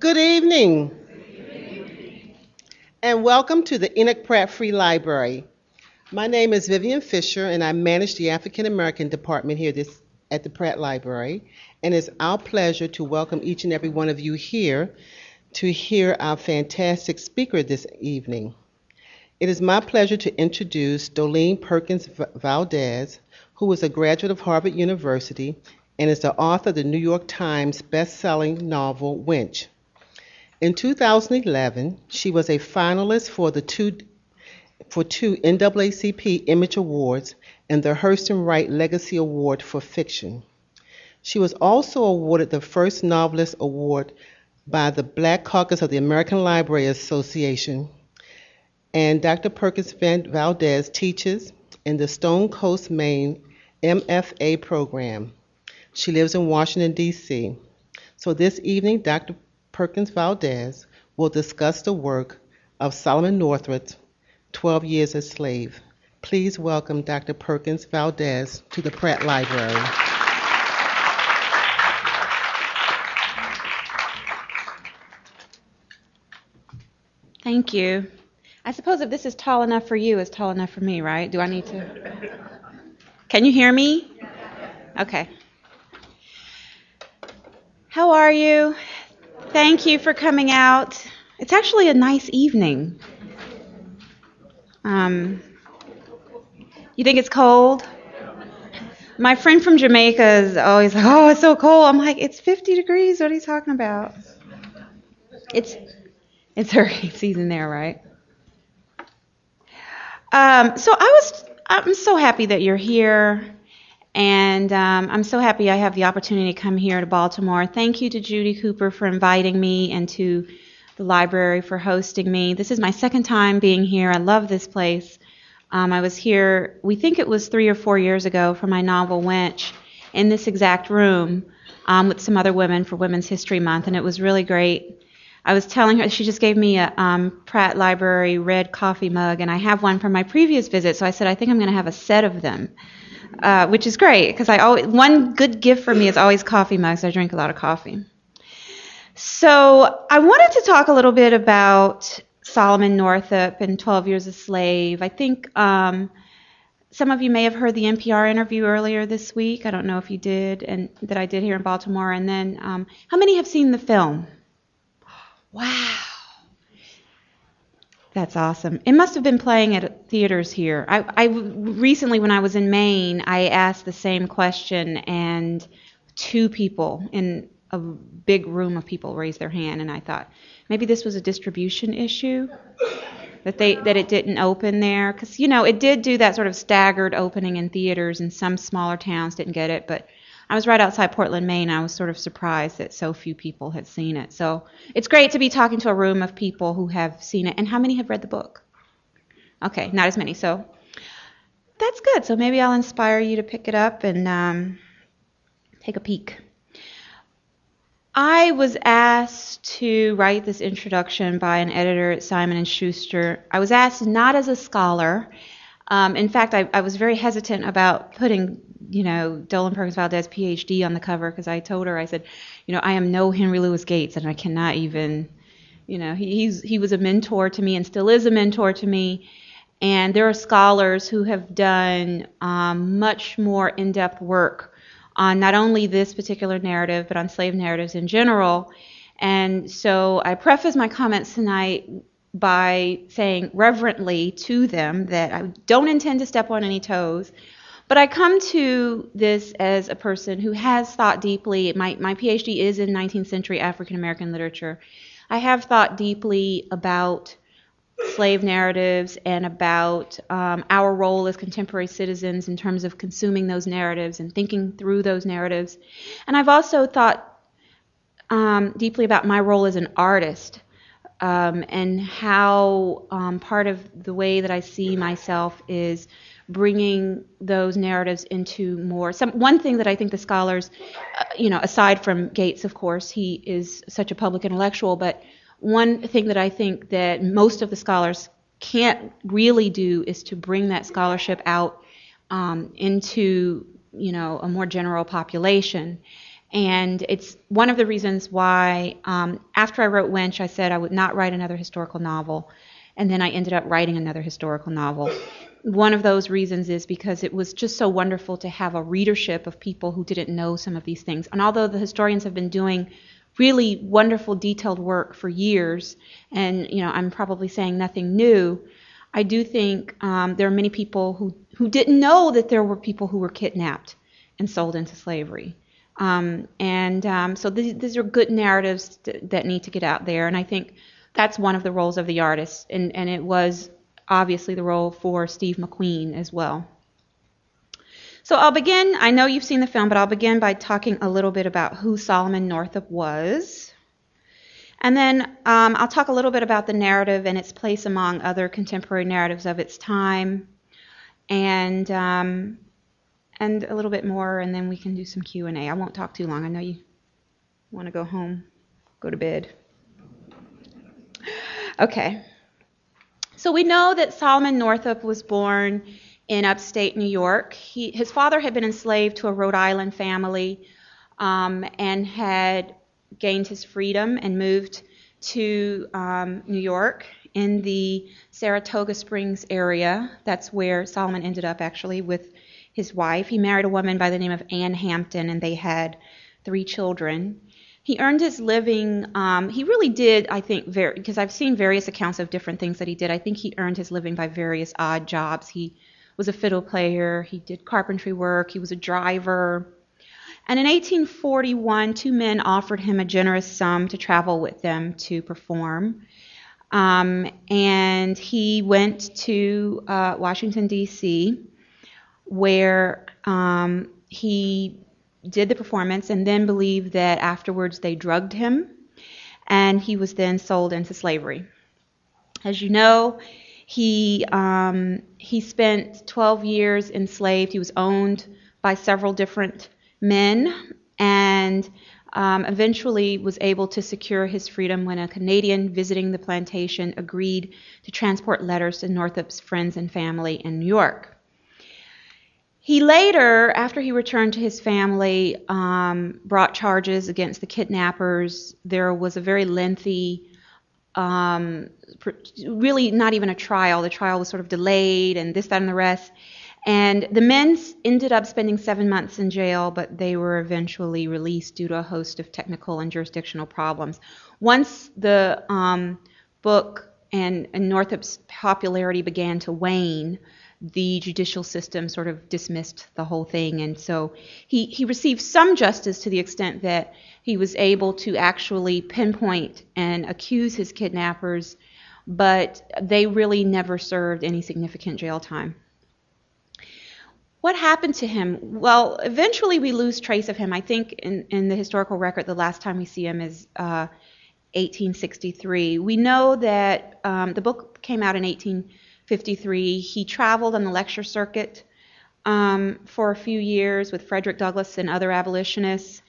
Good evening. And welcome to the Enoch Pratt Free Library. My name is Vivian Fisher, and I manage the African American department here this, at the Pratt Library. And it's our pleasure to welcome each and every one of you here to hear our fantastic speaker this evening. It is my pleasure to introduce Dolen Perkins Valdez, who is a graduate of Harvard University and is the author of the New York Times best-selling novel Wench. In 2011, she was a finalist for the two for two NAACP Image Awards and the Hurston Wright Legacy Award for Fiction. She was also awarded the first Novelist Award by the Black Caucus of the American Library Association and Dr. Perkins Valdez teaches in the Stone Coast, Maine MFA program. She lives in Washington, D.C. So this evening, Dr. Perkins Valdez will discuss the work of Solomon Northup, 12 Years a Slave. Please welcome Dr. Perkins Valdez to the Pratt Library. Thank you. I suppose if this is tall enough for you, it's tall enough for me, right? Do I need to? Can you hear me? Okay. How are you? Thank you for coming out. It's actually a nice evening. Um, you think it's cold? My friend from Jamaica is always like, "Oh, it's so cold." I'm like, "It's 50 degrees. What are you talking about?" It's it's hurricane season there, right? Um, so I was, I'm so happy that you're here, and um, I'm so happy I have the opportunity to come here to Baltimore. Thank you to Judy Cooper for inviting me and to the library for hosting me. This is my second time being here. I love this place. Um, I was here, we think it was three or four years ago, for my novel Wench in this exact room um, with some other women for Women's History Month, and it was really great. I was telling her she just gave me a um, Pratt Library red coffee mug, and I have one from my previous visit. So I said I think I'm going to have a set of them, uh, which is great because I always one good gift for me is always coffee mugs. I drink a lot of coffee. So I wanted to talk a little bit about Solomon Northup and 12 Years a Slave. I think um, some of you may have heard the NPR interview earlier this week. I don't know if you did, and that I did here in Baltimore. And then, um, how many have seen the film? Wow. That's awesome. It must have been playing at theaters here. I, I recently, when I was in Maine, I asked the same question, and two people in a big room of people raised their hand, and I thought maybe this was a distribution issue that they that it didn't open there because you know it did do that sort of staggered opening in theaters, and some smaller towns didn't get it, but I was right outside Portland, Maine. I was sort of surprised that so few people had seen it. So it's great to be talking to a room of people who have seen it. And how many have read the book? Okay, not as many. So that's good. So maybe I'll inspire you to pick it up and um, take a peek. I was asked to write this introduction by an editor at Simon and Schuster. I was asked not as a scholar. Um, in fact, I, I was very hesitant about putting you know, Dolen Perkins Valdez, PhD, on the cover because I told her, I said, you know, I am no Henry Louis Gates, and I cannot even, you know, he, he's he was a mentor to me and still is a mentor to me. And there are scholars who have done um, much more in-depth work on not only this particular narrative, but on slave narratives in general. And so I preface my comments tonight by saying reverently to them that I don't intend to step on any toes. But I come to this as a person who has thought deeply. My, my PhD is in 19th century African American literature. I have thought deeply about slave narratives and about um, our role as contemporary citizens in terms of consuming those narratives and thinking through those narratives. And I've also thought um, deeply about my role as an artist um, and how um, part of the way that I see myself is bringing those narratives into more some one thing that I think the scholars uh, you know aside from Gates of course he is such a public intellectual but one thing that I think that most of the scholars can't really do is to bring that scholarship out um, into you know a more general population And it's one of the reasons why, um, after I wrote Wench, I said I would not write another historical novel. And then I ended up writing another historical novel. One of those reasons is because it was just so wonderful to have a readership of people who didn't know some of these things. And although the historians have been doing really wonderful, detailed work for years, and you know, I'm probably saying nothing new. I do think um, there are many people who, who didn't know that there were people who were kidnapped and sold into slavery. Um, and um, so these, these, are good narratives that need to get out there. And I think that's one of the roles of the artist. And, and it was obviously the role for Steve McQueen as well. So I'll begin, I know you've seen the film, but I'll begin by talking a little bit about who Solomon Northup was. And then um, I'll talk a little bit about the narrative and its place among other contemporary narratives of its time. And um, and a little bit more, and then we can do some Q&A. I won't talk too long. I know you want to go home, go to bed. Okay. So we know that Solomon Northup was born in upstate New York. He, his father had been enslaved to a Rhode Island family um, and had gained his freedom and moved to um, New York in the Saratoga Springs area. That's where Solomon ended up actually with his wife. He married a woman by the name of Ann Hampton, and they had three children. He earned his living. Um, he really did, I think, very because I've seen various accounts of different things that he did. I think he earned his living by various odd jobs. He was a fiddle player. He did carpentry work. He was a driver. And in 1841, two men offered him a generous sum to travel with them to perform. Um, and he went to uh, Washington, D.C where um, he did the performance and then believed that afterwards they drugged him and he was then sold into slavery. As you know, he um, he spent 12 years enslaved. He was owned by several different men and um, eventually was able to secure his freedom when a Canadian visiting the plantation agreed to transport letters to Northup's friends and family in New York. He later, after he returned to his family, um, brought charges against the kidnappers. There was a very lengthy, um, really not even a trial. The trial was sort of delayed, and this, that, and the rest. And the men ended up spending seven months in jail, but they were eventually released due to a host of technical and jurisdictional problems. Once the um, book and, and Northup's popularity began to wane, the judicial system sort of dismissed the whole thing. And so he, he received some justice to the extent that he was able to actually pinpoint and accuse his kidnappers, but they really never served any significant jail time. What happened to him? Well, eventually we lose trace of him. I think in, in the historical record, the last time we see him is uh, 1863. We know that um, the book came out in 18. 53. He traveled on the lecture circuit um, for a few years with Frederick Douglass and other abolitionists.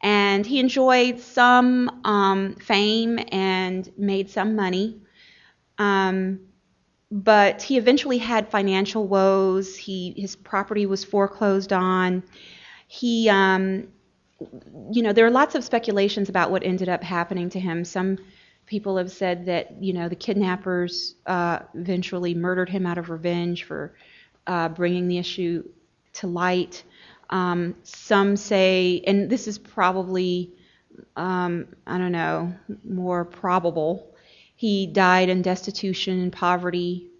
And he enjoyed some um, fame and made some money. Um, but he eventually had financial woes. He, his property was foreclosed on. He, um, you know, there are lots of speculations about what ended up happening to him. Some people have said that you know the kidnappers uh, eventually murdered him out of revenge for uh, bringing the issue to light. Um, some say, and this is probably um, I don't know more probable. He died in destitution and poverty.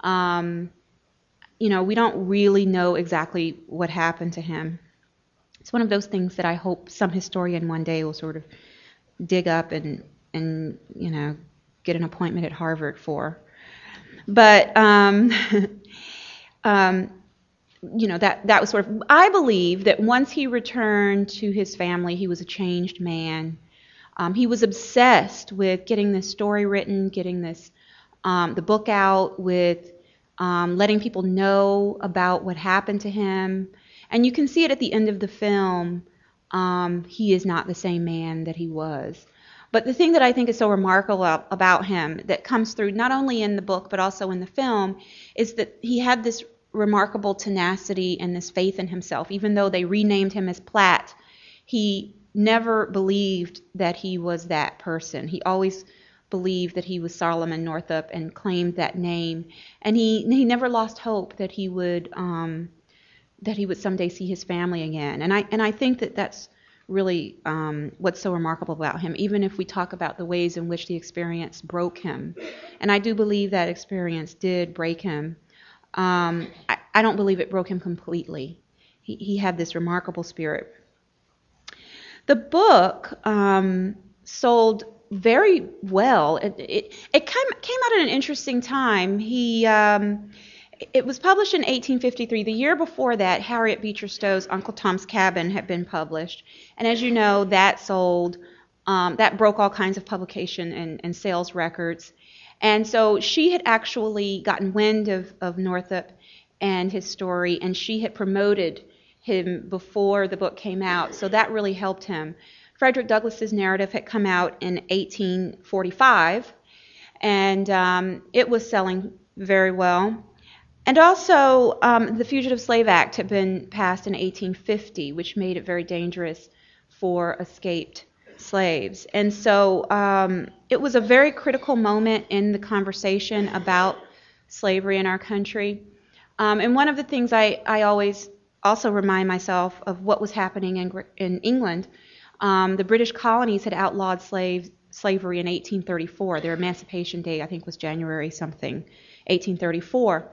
Um, you know, we don't really know exactly what happened to him. It's one of those things that I hope some historian one day will sort of dig up and and you know get an appointment at Harvard for. But um, um, you know that that was sort of. I believe that once he returned to his family, he was a changed man. Um, he was obsessed with getting this story written, getting this um, the book out, with um, letting people know about what happened to him. And you can see it at the end of the film. Um, he is not the same man that he was. But the thing that I think is so remarkable about him that comes through not only in the book but also in the film is that he had this remarkable tenacity and this faith in himself. Even though they renamed him as Platt, he never believed that he was that person. He always believed that he was Solomon Northup and claimed that name, and he he never lost hope that he would um, that he would someday see his family again. And I and I think that that's really um, what's so remarkable about him. Even if we talk about the ways in which the experience broke him, and I do believe that experience did break him. Um, I, I don't believe it broke him completely. He, he had this remarkable spirit. The book um, sold very well. It, it, it came, came out at an interesting time. He, um, it was published in 1853. The year before that, Harriet Beecher Stowe's Uncle Tom's Cabin had been published. And as you know, that sold, um, that broke all kinds of publication and, and, sales records. And so she had actually gotten wind of, of Northup and his story, and she had promoted him before the book came out. So that really helped him. Frederick Douglass's narrative had come out in 1845, and um, it was selling very well. And also, um, the Fugitive Slave Act had been passed in 1850, which made it very dangerous for escaped slaves. And so um, it was a very critical moment in the conversation about slavery in our country. Um, and one of the things I, I always also remind myself of what was happening in, in England um, the British colonies had outlawed slave, slavery in 1834. Their Emancipation Day, I think, was January something, 1834.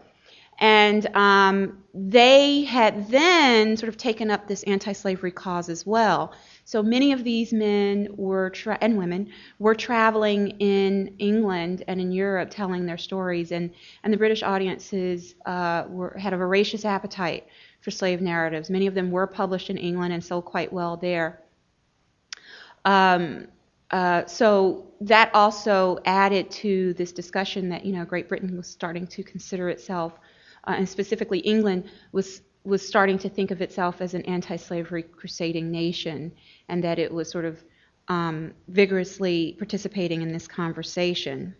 And um, they had then sort of taken up this anti-slavery cause as well. So many of these men were tra- and women were traveling in England and in Europe, telling their stories, and and the British audiences uh, were had a voracious appetite for slave narratives. Many of them were published in England and sold quite well there. Um, uh, so that also added to this discussion that you know Great Britain was starting to consider itself, uh, and specifically England was was starting to think of itself as an anti-slavery crusading nation, and that it was sort of um, vigorously participating in this conversation.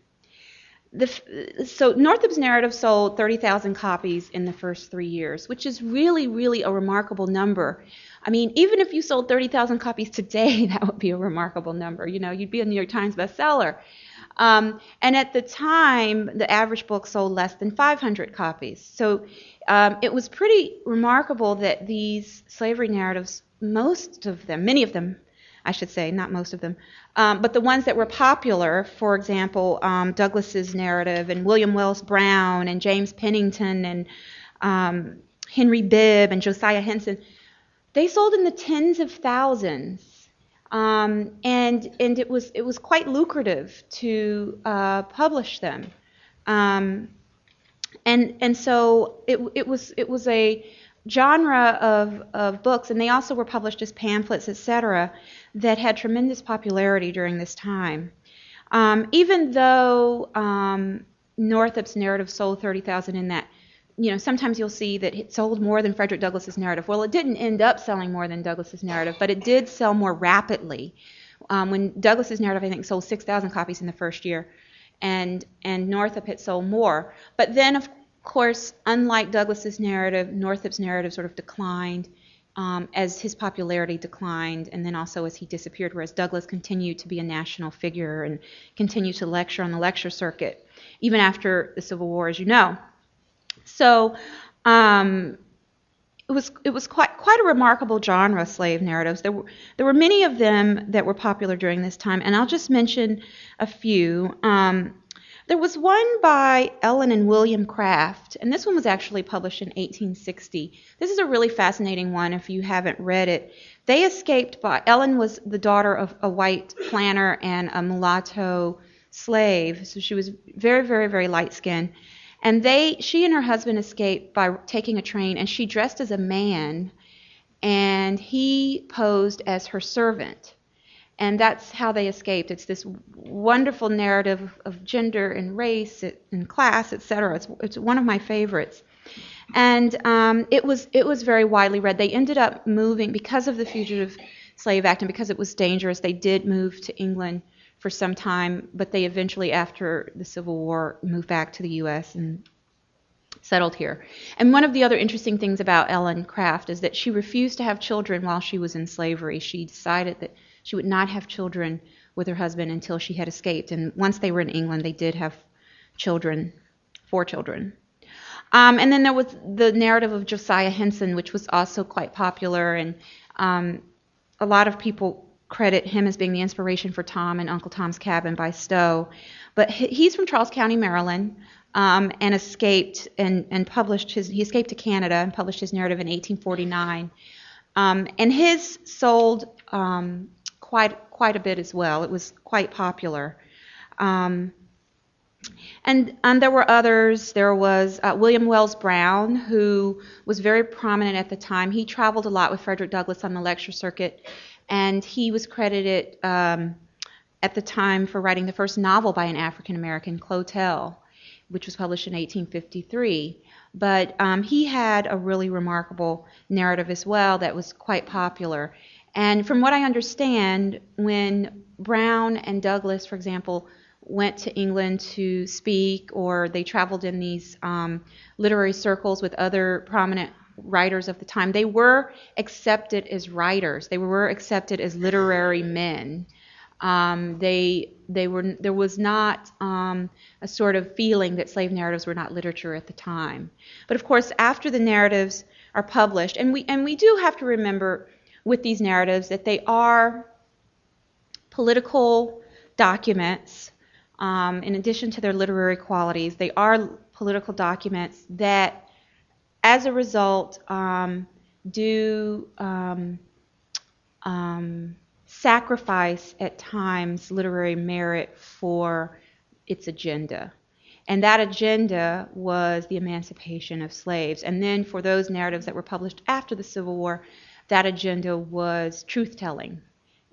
The, so Northup's narrative sold 30,000 copies in the first three years, which is really, really a remarkable number. I mean, even if you sold 30,000 copies today, that would be a remarkable number. You know, you'd be a New York Times bestseller. Um, and at the time, the average book sold less than 500 copies. So um, it was pretty remarkable that these slavery narratives, most of them, many of them, I should say, not most of them, um, but the ones that were popular, for example, um, Douglass's narrative and William Wells Brown and James Pennington and um, Henry Bibb and Josiah Henson, they sold in the tens of thousands, um, and and it was it was quite lucrative to uh, publish them, um, and and so it it was it was a genre of, of books, and they also were published as pamphlets, etc., that had tremendous popularity during this time. Um, even though um, Northup's narrative sold 30,000 in that, you know, sometimes you'll see that it sold more than Frederick Douglass's narrative. Well, it didn't end up selling more than Douglass's narrative, but it did sell more rapidly. Um, when Douglass's narrative, I think, sold 6,000 copies in the first year, and and Northup had sold more. But then, of course, unlike Douglass's narrative, Northup's narrative sort of declined um, as his popularity declined, and then also as he disappeared, whereas Douglass continued to be a national figure and continued to lecture on the lecture circuit, even after the Civil War, as you know. So um, it was it was quite quite a remarkable genre, of slave narratives. There were there were many of them that were popular during this time, and I'll just mention a few. Um, there was one by Ellen and William Craft, and this one was actually published in 1860. This is a really fascinating one if you haven't read it. They escaped by, Ellen was the daughter of a white planter and a mulatto slave, so she was very, very, very light skinned. And they, she and her husband escaped by taking a train, and she dressed as a man, and he posed as her servant and that's how they escaped. It's this wonderful narrative of gender and race and class, etc. It's, it's one of my favorites. And um, it was it was very widely read. They ended up moving because of the Fugitive Slave Act and because it was dangerous. They did move to England for some time, but they eventually, after the Civil War, moved back to the U.S. and settled here. And one of the other interesting things about Ellen Craft is that she refused to have children while she was in slavery. She decided that she would not have children with her husband until she had escaped. And once they were in England, they did have children, four children. Um, and then there was the narrative of Josiah Henson, which was also quite popular, and um, a lot of people credit him as being the inspiration for Tom and Uncle Tom's Cabin by Stowe. But he's from Charles County, Maryland, um, and escaped and, and published his. He escaped to Canada and published his narrative in 1849. Um, and his sold um, quite quite a bit as well. It was quite popular. Um, and, and there were others. There was uh, William Wells Brown, who was very prominent at the time. He traveled a lot with Frederick Douglass on the lecture circuit, and he was credited um, at the time for writing the first novel by an African American, Clotel, which was published in 1853. But um, he had a really remarkable narrative as well that was quite popular. And from what I understand, when Brown and Douglass, for example, went to England to speak, or they traveled in these um, literary circles with other prominent writers of the time, they were accepted as writers. They were accepted as literary men. Um, they they were there was not um, a sort of feeling that slave narratives were not literature at the time. But of course, after the narratives are published, and we and we do have to remember with these narratives that they are political documents. Um, in addition to their literary qualities, they are political documents that as a result, um, do um, um, sacrifice at times literary merit for its agenda. And that agenda was the emancipation of slaves. And then for those narratives that were published after the Civil War, that agenda was truth telling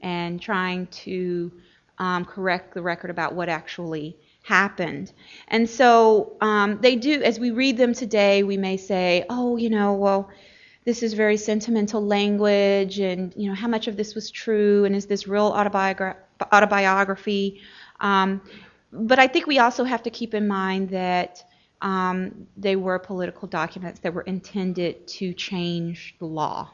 and trying to um, correct the record about what actually happened. And so um, they do, as we read them today, we may say, oh, you know, well, this is very sentimental language, and, you know, how much of this was true, and is this real autobiogra- autobiography? Um, but I think we also have to keep in mind that um, they were political documents that were intended to change the law.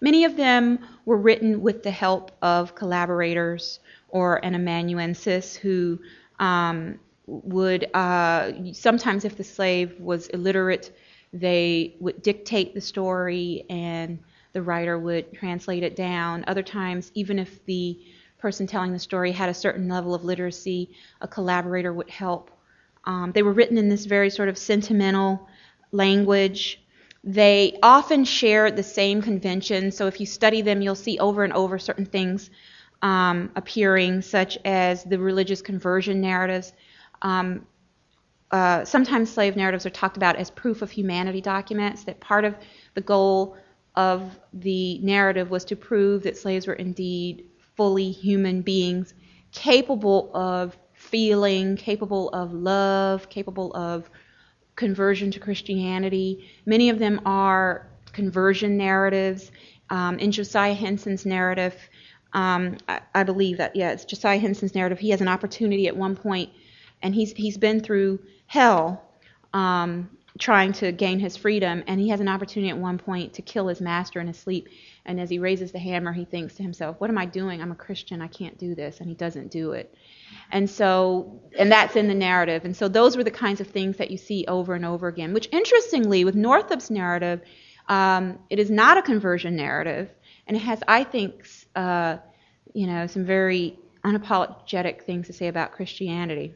Many of them were written with the help of collaborators or an amanuensis who um, would uh, sometimes, if the slave was illiterate, they would dictate the story and the writer would translate it down. Other times, even if the person telling the story had a certain level of literacy, a collaborator would help. Um, they were written in this very sort of sentimental language. They often share the same conventions, so if you study them, you'll see over and over certain things um, appearing, such as the religious conversion narratives. Um, uh, sometimes slave narratives are talked about as proof of humanity documents, that part of the goal of the narrative was to prove that slaves were indeed fully human beings, capable of feeling, capable of love, capable of conversion to Christianity. Many of them are conversion narratives. Um, in Josiah Henson's narrative, um, I, I, believe that yeah, it's Josiah Henson's narrative. He has an opportunity at one point, and he's he's been through hell um, trying to gain his freedom, and he has an opportunity at one point to kill his master in his sleep. And as he raises the hammer, he thinks to himself, "What am I doing? I'm a Christian. I can't do this." And he doesn't do it. And so, and that's in the narrative. And so, those were the kinds of things that you see over and over again. Which, interestingly, with Northup's narrative, um, it is not a conversion narrative, and it has, I think, uh, you know, some very unapologetic things to say about Christianity.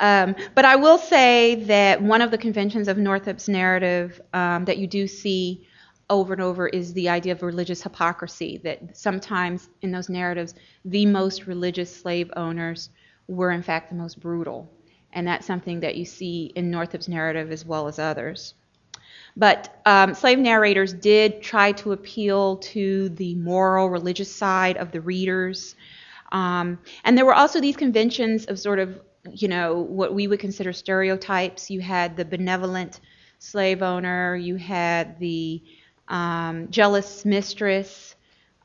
Um, but I will say that one of the conventions of Northup's narrative um, that you do see over and over is the idea of religious hypocrisy, that sometimes in those narratives, the most religious slave owners were in fact the most brutal. And that's something that you see in Northup's narrative as well as others. But um, slave narrators did try to appeal to the moral, religious side of the readers. Um, and there were also these conventions of sort of, you know, what we would consider stereotypes. You had the benevolent slave owner, you had the um, jealous mistress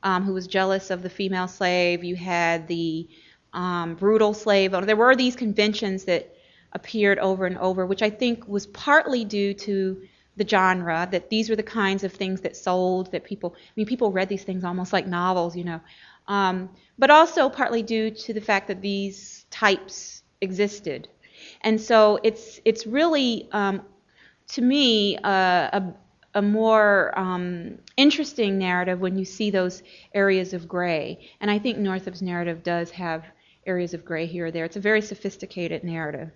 um, who was jealous of the female slave, you had the um, brutal slave owner. There were these conventions that appeared over and over, which I think was partly due to the genre that these were the kinds of things that sold that people I mean people read these things almost like novels, you know. Um, but also partly due to the fact that these types existed. And so it's it's really um, to me uh, a a more um, interesting narrative when you see those areas of gray. And I think Northup's narrative does have areas of gray here or there. It's a very sophisticated narrative.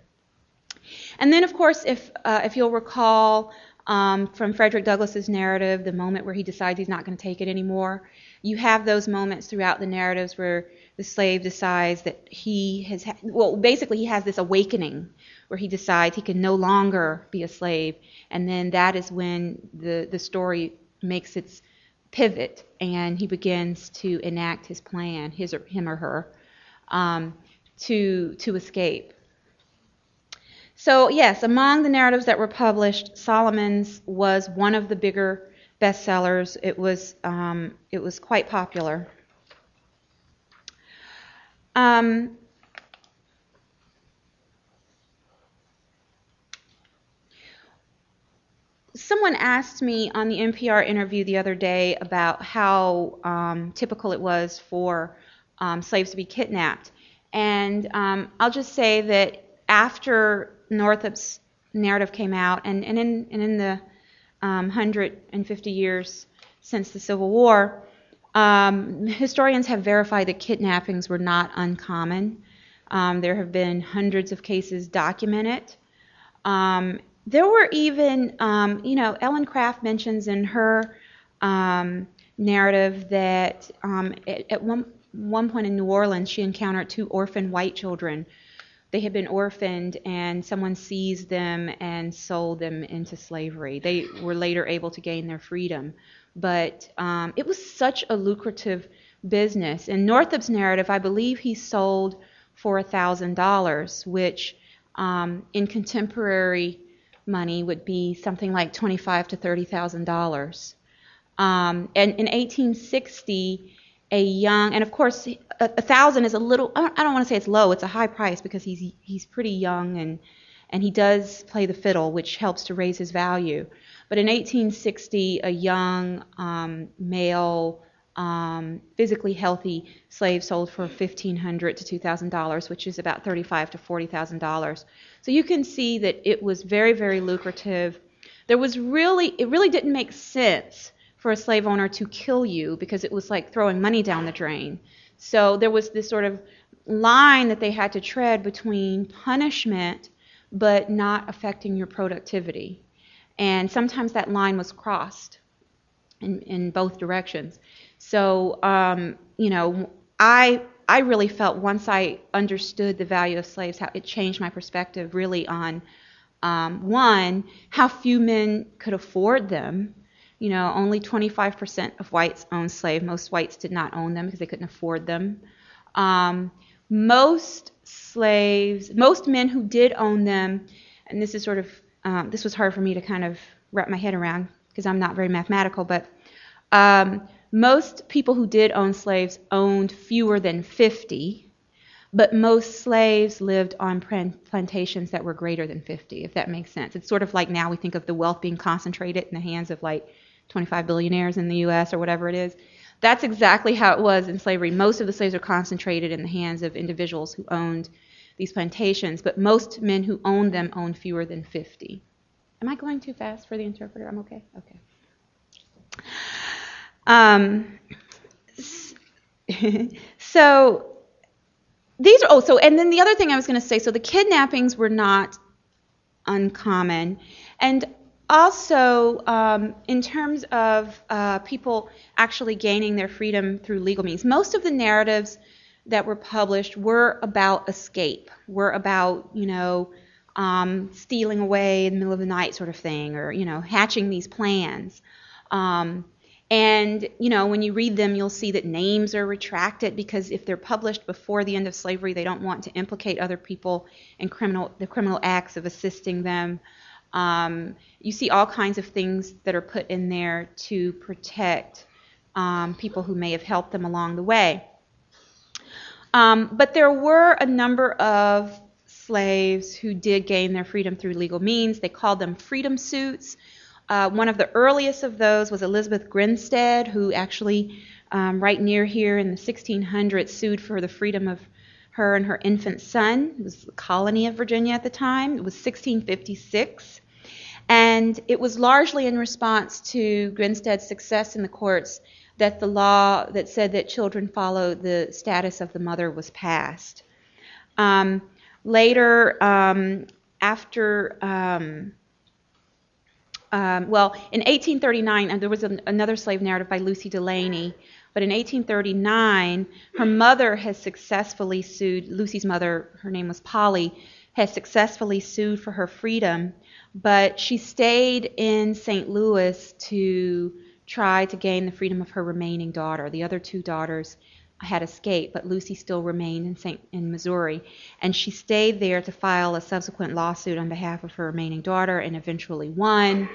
And then, of course, if uh, if you'll recall um, from Frederick Douglass's narrative, the moment where he decides he's not going to take it anymore, you have those moments throughout the narratives where the slave decides that he has, ha- well, basically he has this awakening where he decides he can no longer be a slave, and then that is when the the story makes its pivot and he begins to enact his plan, his or him or her, um, to to escape. So, yes, among the narratives that were published, Solomon's was one of the bigger bestsellers. It was, um, it was quite popular. Um, someone asked me on the NPR interview the other day about how um, typical it was for um, slaves to be kidnapped. And um, I'll just say that after Northup's narrative came out, and, and, in, and in the um, 150 years since the Civil War, um, historians have verified that kidnappings were not uncommon. Um, there have been hundreds of cases documented. Um, there were even, um, you know, Ellen Craft mentions in her um, narrative that at, at one, one point in New Orleans, she encountered two orphan white children they had been orphaned and someone seized them and sold them into slavery. They were later able to gain their freedom. But um, it was such a lucrative business. In Northup's narrative, I believe he sold for $1,000, which um, in contemporary money would be something like $25 to $30,000. Um, and in 1860, a young, and of course, a, a thousand is a little. I don't, don't want to say it's low. It's a high price because he's he's pretty young and and he does play the fiddle, which helps to raise his value. But in 1860, a young um, male, um, physically healthy slave sold for 1,500 to 2,000 dollars, which is about 35 to 40 thousand dollars. So you can see that it was very, very lucrative. There was really, it really didn't make sense for a slave owner to kill you because it was like throwing money down the drain. So there was this sort of line that they had to tread between punishment but not affecting your productivity. And sometimes that line was crossed in, in both directions. So, um, you know, I I really felt once I understood the value of slaves, how it changed my perspective really on um, one, how few men could afford them, you know, only 25% of whites owned slaves. Most whites did not own them because they couldn't afford them. Um, most slaves, most men who did own them, and this is sort of, um, this was hard for me to kind of wrap my head around because I'm not very mathematical, but um, most people who did own slaves owned fewer than 50, but most slaves lived on plantations that were greater than 50, if that makes sense. It's sort of like now we think of the wealth being concentrated in the hands of like 25 billionaires in the U.S. or whatever it is. That's exactly how it was in slavery. Most of the slaves are concentrated in the hands of individuals who owned these plantations, but most men who owned them owned fewer than 50. Am I going too fast for the interpreter? I'm okay? Okay. Um, so these are, oh, so, and then the other thing I was going to say, so the kidnappings were not uncommon. And also, um, in terms of uh, people actually gaining their freedom through legal means, most of the narratives that were published were about escape, were about, you know, um, stealing away in the middle of the night sort of thing, or, you know, hatching these plans. Um, and, you know, when you read them, you'll see that names are retracted because if they're published before the end of slavery, they don't want to implicate other people in criminal, the criminal acts of assisting them. Um, you see all kinds of things that are put in there to protect um, people who may have helped them along the way. Um, but there were a number of slaves who did gain their freedom through legal means. They called them freedom suits. Uh, one of the earliest of those was Elizabeth Grinstead, who actually, um, right near here in the 1600s, sued for the freedom of her and her infant son. It was a colony of Virginia at the time. It was 1656. And it was largely in response to Grinstead's success in the courts that the law that said that children follow the status of the mother was passed. Um, later, um, after, um, um well, in 1839, there was an, another slave narrative by Lucy Delaney, but in 1839, her mother has successfully sued, Lucy's mother, her name was Polly, has successfully sued for her freedom, but she stayed in St. Louis to try to gain the freedom of her remaining daughter. The other two daughters had escaped, but Lucy still remained in St. in Missouri, and she stayed there to file a subsequent lawsuit on behalf of her remaining daughter, and eventually won.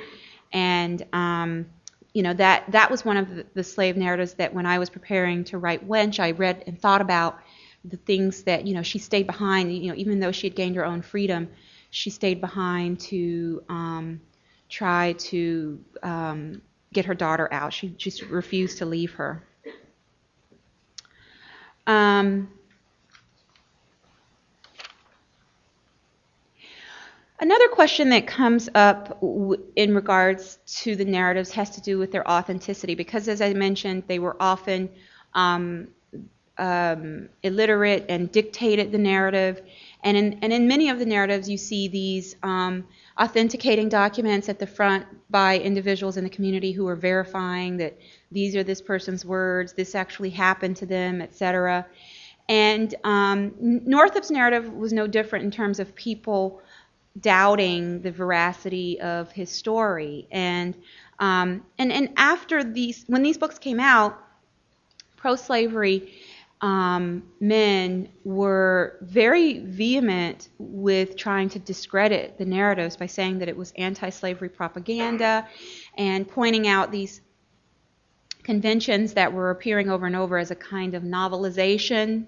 And um, you know that that was one of the, the, slave narratives that when I was preparing to write Wench, I read and thought about the things that you know she stayed behind. You know, even though she had gained her own freedom, she stayed behind to um, try to um, get her daughter out. She just refused to leave her. Um, another question that comes up in regards to the narratives has to do with their authenticity, because as I mentioned, they were often um, um, illiterate and dictated the narrative. And in, and in many of the narratives, you see these um, authenticating documents at the front by individuals in the community who are verifying that these are this person's words, this actually happened to them, etc. And um, Northup's narrative was no different in terms of people doubting the veracity of his story. And um, and and after these, when these books came out, pro-slavery um, men were very vehement with trying to discredit the narratives by saying that it was anti slavery propaganda and pointing out these conventions that were appearing over and over as a kind of novelization.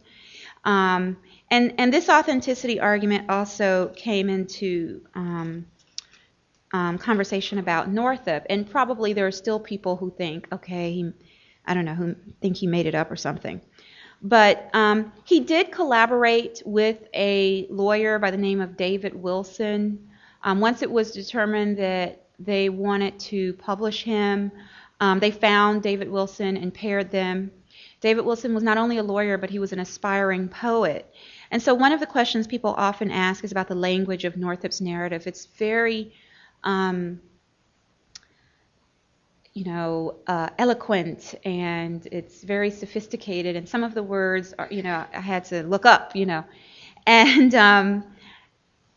Um, and, and this authenticity argument also came into um, um, conversation about Northup. And probably there are still people who think, okay, he, I don't know, who think he made it up or something. But um, he did collaborate with a lawyer by the name of David Wilson. Um, once it was determined that they wanted to publish him, um, they found David Wilson and paired them. David Wilson was not only a lawyer, but he was an aspiring poet. And so one of the questions people often ask is about the language of Northup's narrative. It's very um, you know, uh, eloquent and it's very sophisticated. And some of the words, are, you know, I had to look up, you know, and um,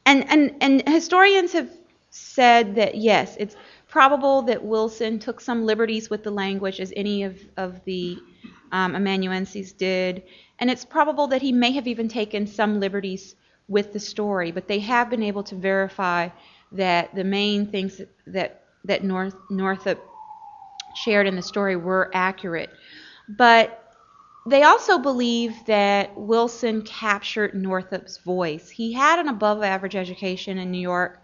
and and and historians have said that yes, it's probable that Wilson took some liberties with the language, as any of of the um, amanuenses did, and it's probable that he may have even taken some liberties with the story. But they have been able to verify that the main things that that North Northup shared in the story were accurate. But they also believe that Wilson captured Northup's voice. He had an above average education in New York,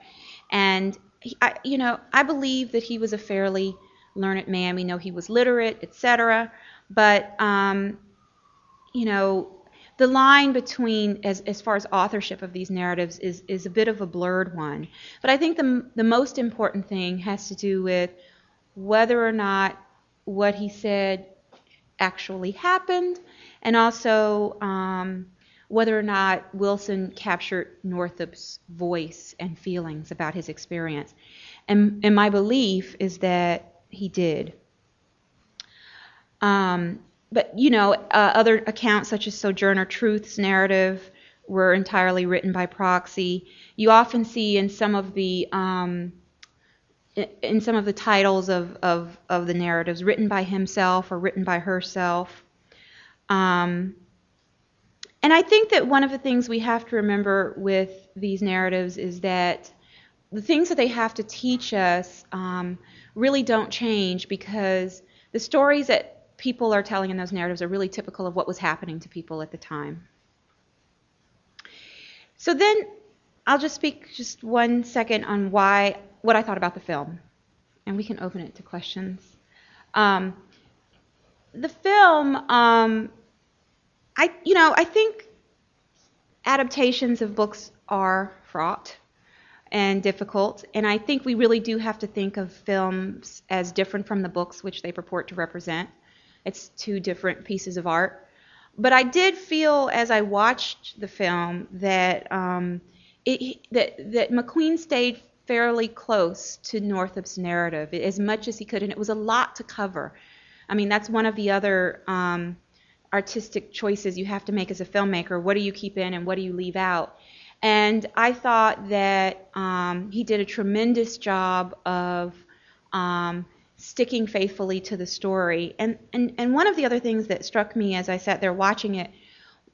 and he, I, you know, I believe that he was a fairly learned man. We know he was literate, etc. But um, you know, the line between as, as far as authorship of these narratives is, is a bit of a blurred one. But I think the, the most important thing has to do with whether or not what he said actually happened, and also um, whether or not Wilson captured Northup's voice and feelings about his experience. And, and my belief is that he did. Um, but, you know, uh, other accounts such as Sojourner Truth's narrative were entirely written by proxy. You often see in some of the um, in some of the titles of, of, of the narratives written by himself or written by herself. Um, and I think that one of the things we have to remember with these narratives is that the things that they have to teach us um, really don't change because the stories that people are telling in those narratives are really typical of what was happening to people at the time. So then I'll just speak just one second on why what I thought about the film, and we can open it to questions. Um, the film, um, I you know I think adaptations of books are fraught and difficult, and I think we really do have to think of films as different from the books which they purport to represent. It's two different pieces of art. But I did feel as I watched the film that um, it, that that McQueen stayed fairly close to Northup's narrative as much as he could, and it was a lot to cover. I mean, that's one of the other um, artistic choices you have to make as a filmmaker. What do you keep in and what do you leave out? And I thought that um, he did a tremendous job of um, sticking faithfully to the story. And, and, and one of the other things that struck me as I sat there watching it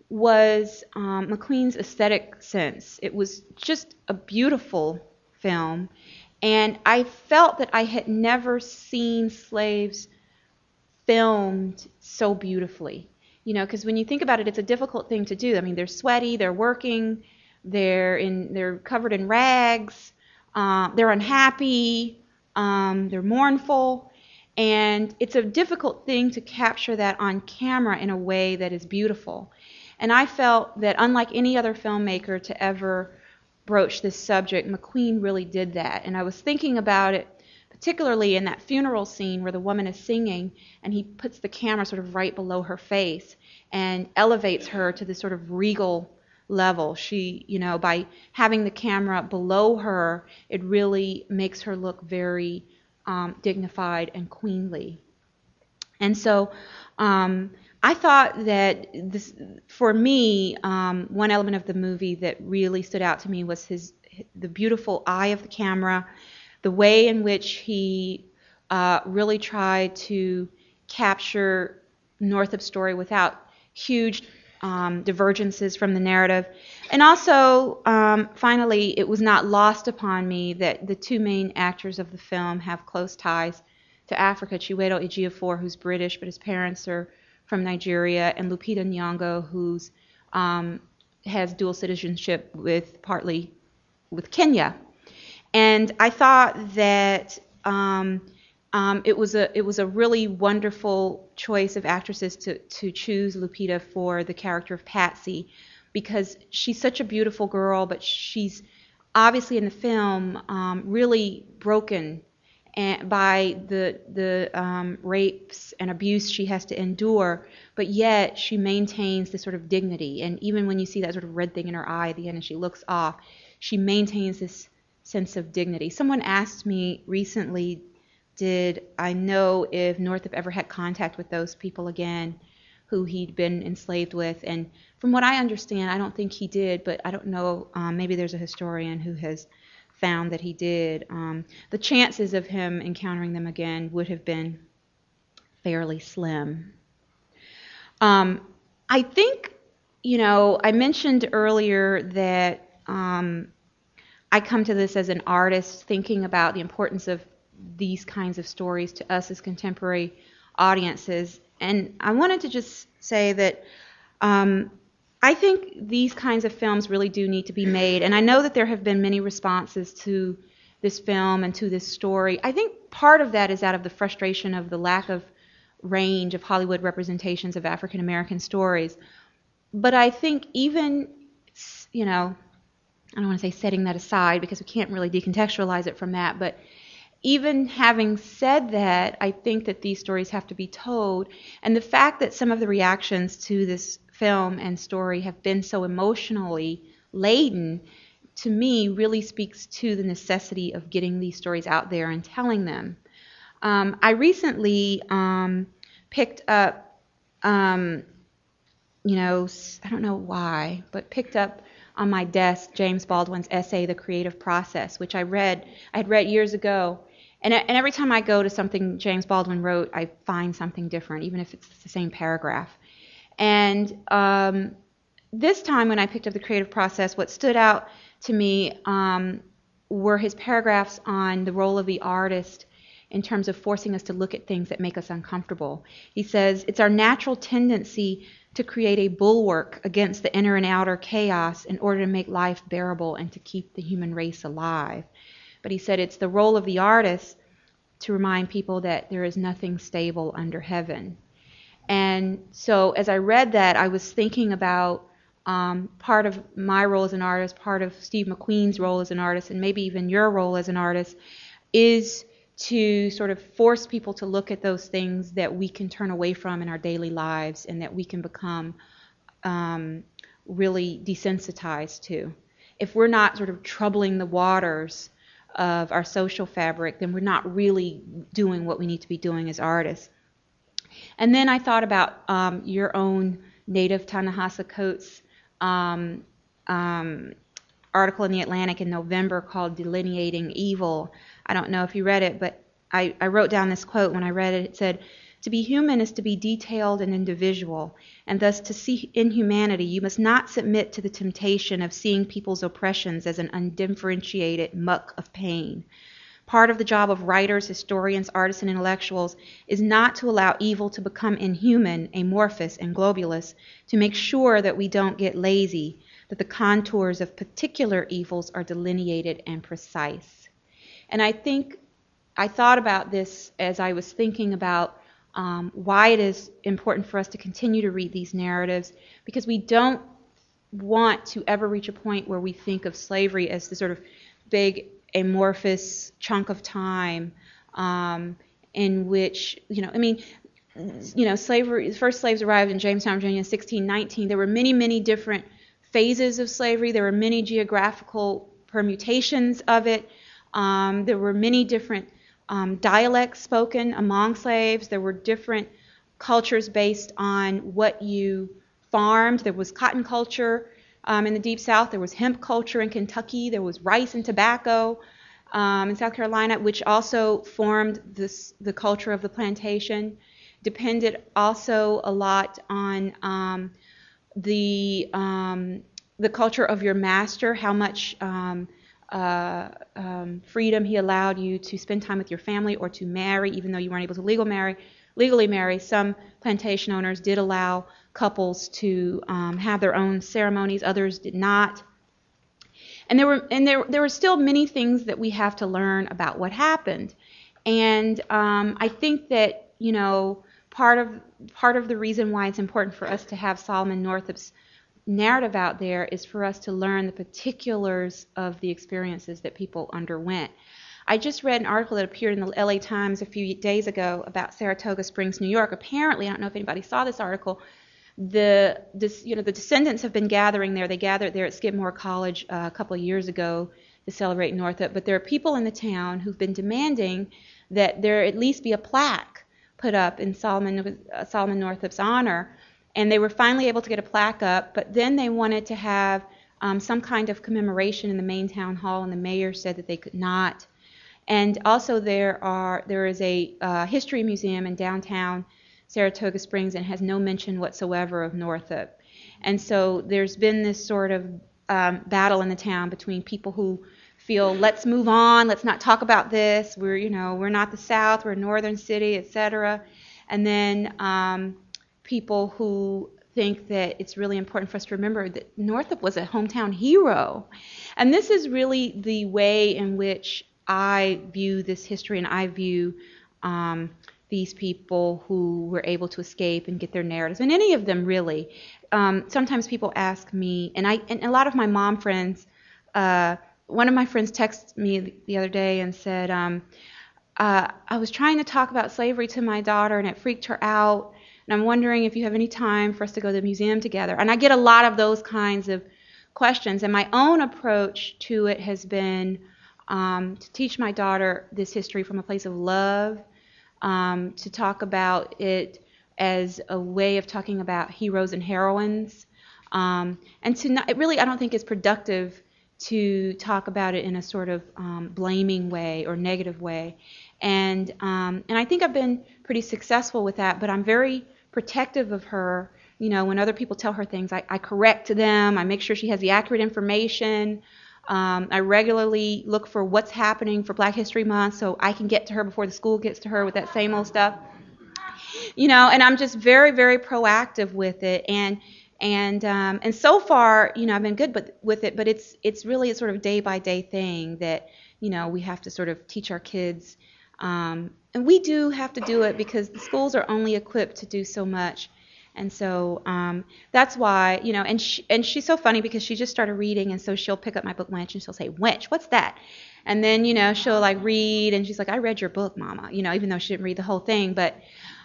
was um, McQueen's aesthetic sense. It was just a beautiful film. And I felt that I had never seen slaves filmed so beautifully. You know, because when you think about it, it's a difficult thing to do. I mean, they're sweaty, they're working, they're in, they're covered in rags, uh, they're unhappy, um, they're mournful, and it's a difficult thing to capture that on camera in a way that is beautiful. And I felt that unlike any other filmmaker to ever broach this subject, McQueen really did that. And I was thinking about it particularly in that funeral scene where the woman is singing and he puts the camera sort of right below her face and elevates her to this sort of regal level. She, you know, by having the camera below her, it really makes her look very um, dignified and queenly. And so um, I thought that this, for me, um, one element of the movie that really stood out to me was his the beautiful eye of the camera the way in which he uh, really tried to capture Northup's story without huge um, divergences from the narrative. And also, um, finally, it was not lost upon me that the two main actors of the film have close ties to Africa. Chiwetel Ejiofor, who's British, but his parents are from Nigeria, and Lupita Nyong'o, who's um, has dual citizenship with partly with Kenya. And I thought that um, um, it was a it was a really wonderful choice of actresses to to choose Lupita for the character of Patsy because she's such a beautiful girl, but she's obviously in the film um, really broken by the the um, rapes and abuse she has to endure, but yet she maintains this sort of dignity. And even when you see that sort of red thing in her eye at the end, and she looks off, she maintains this sense of dignity. Someone asked me recently, did I know if Northup ever had contact with those people again who he'd been enslaved with? And from what I understand, I don't think he did, but I don't know. Um, maybe there's a historian who has found that he did. Um, the chances of him encountering them again would have been fairly slim. Um, I think, you know, I mentioned earlier that um, I come to this as an artist thinking about the importance of these kinds of stories to us as contemporary audiences. And I wanted to just say that um, I think these kinds of films really do need to be made. And I know that there have been many responses to this film and to this story. I think part of that is out of the frustration of the lack of range of Hollywood representations of African American stories. But I think even, you know, I don't want to say setting that aside because we can't really decontextualize it from that, but even having said that, I think that these stories have to be told. And the fact that some of the reactions to this film and story have been so emotionally laden, to me, really speaks to the necessity of getting these stories out there and telling them. Um, I recently um, picked up, um, you know, I don't know why, but picked up on my desk James Baldwin's essay, The Creative Process, which I read, I had read years ago. And, and every time I go to something James Baldwin wrote, I find something different, even if it's the same paragraph. And um, this time, when I picked up The Creative Process, what stood out to me um, were his paragraphs on the role of the artist in terms of forcing us to look at things that make us uncomfortable. He says, It's our natural tendency to create a bulwark against the inner and outer chaos in order to make life bearable and to keep the human race alive. But he said it's the role of the artist to remind people that there is nothing stable under heaven. And so as I read that, I was thinking about um, part of my role as an artist, part of Steve McQueen's role as an artist, and maybe even your role as an artist, is to sort of force people to look at those things that we can turn away from in our daily lives and that we can become um, really desensitized to. If we're not sort of troubling the waters of our social fabric, then we're not really doing what we need to be doing as artists. And then I thought about um, your own native Ta-Nehisi Coates um, um, article in the Atlantic in November called Delineating Evil. I don't know if you read it, but I, I wrote down this quote when I read it. It said, To be human is to be detailed and individual, and thus to see inhumanity, you must not submit to the temptation of seeing people's oppressions as an undifferentiated muck of pain. Part of the job of writers, historians, artists, and intellectuals is not to allow evil to become inhuman, amorphous, and globulous, to make sure that we don't get lazy, that the contours of particular evils are delineated and precise. And I think I thought about this as I was thinking about um, why it is important for us to continue to read these narratives, because we don't want to ever reach a point where we think of slavery as the sort of big amorphous chunk of time um, in which, you know, I mean, you know, slavery, the first slaves arrived in Jamestown, Virginia in 1619. There were many, many different phases of slavery. There were many geographical permutations of it. Um, there were many different um, dialects spoken among slaves. There were different cultures based on what you farmed. There was cotton culture um, in the Deep South. There was hemp culture in Kentucky. There was rice and tobacco um, in South Carolina, which also formed this, the culture of the plantation. Depended also a lot on um, the um, the culture of your master, how much um, uh, um, freedom he allowed you to spend time with your family or to marry, even though you weren't able to legal marry, legally marry. Some plantation owners did allow couples to um, have their own ceremonies, others did not. And there were and there there were still many things that we have to learn about what happened. And um, I think that you know part of part of the reason why it's important for us to have Solomon Northup's narrative out there is for us to learn the particulars of the experiences that people underwent. I just read an article that appeared in the LA Times a few days ago about Saratoga Springs, New York. Apparently, I don't know if anybody saw this article, the this, you know the descendants have been gathering there. They gathered there at Skidmore College uh, a couple of years ago to celebrate Northup. But there are people in the town who've been demanding that there at least be a plaque put up in Solomon uh, Solomon Northup's honor. And they were finally able to get a plaque up. But then they wanted to have um, some kind of commemoration in the main town hall, and the mayor said that they could not. And also there are there is a uh, history museum in downtown Saratoga Springs and has no mention whatsoever of Northup. And so there's been this sort of um, battle in the town between people who feel let's move on, let's not talk about this. We're you know we're not the South, we're a northern city, etc. And then um, people who think that it's really important for us to remember that Northup was a hometown hero. And this is really the way in which I view this history and I view um, these people who were able to escape and get their narratives, and any of them really. Um, sometimes people ask me, and I, and a lot of my mom friends. Uh, one of my friends texted me the other day and said, um, uh, I was trying to talk about slavery to my daughter, and it freaked her out. And I'm wondering if you have any time for us to go to the museum together. And I get a lot of those kinds of questions. And my own approach to it has been um, to teach my daughter this history from a place of love um, to talk about it as a way of talking about heroes and heroines, um, and to not, really I don't think it's productive to talk about it in a sort of um, blaming way or negative way, and um, and I think I've been pretty successful with that, but I'm very protective of her. You know, when other people tell her things, I, I correct them. I make sure she has the accurate information. Um, I regularly look for what's happening for Black History Month so I can get to her before the school gets to her with that same old stuff. you know, and I'm just very, very proactive with it. And and um, and so far, you know, I've been good but, with it. But it's it's really a sort of day by day thing that you know we have to sort of teach our kids. Um, and we do have to do it because the schools are only equipped to do so much. And so um, that's why, you know, and she, and she's so funny because she just started reading, and so she'll pick up my book Wench and she'll say, Wench, what's that? And then, you know, she'll like read, and she's like, I read your book, Mama, you know, even though she didn't read the whole thing. But,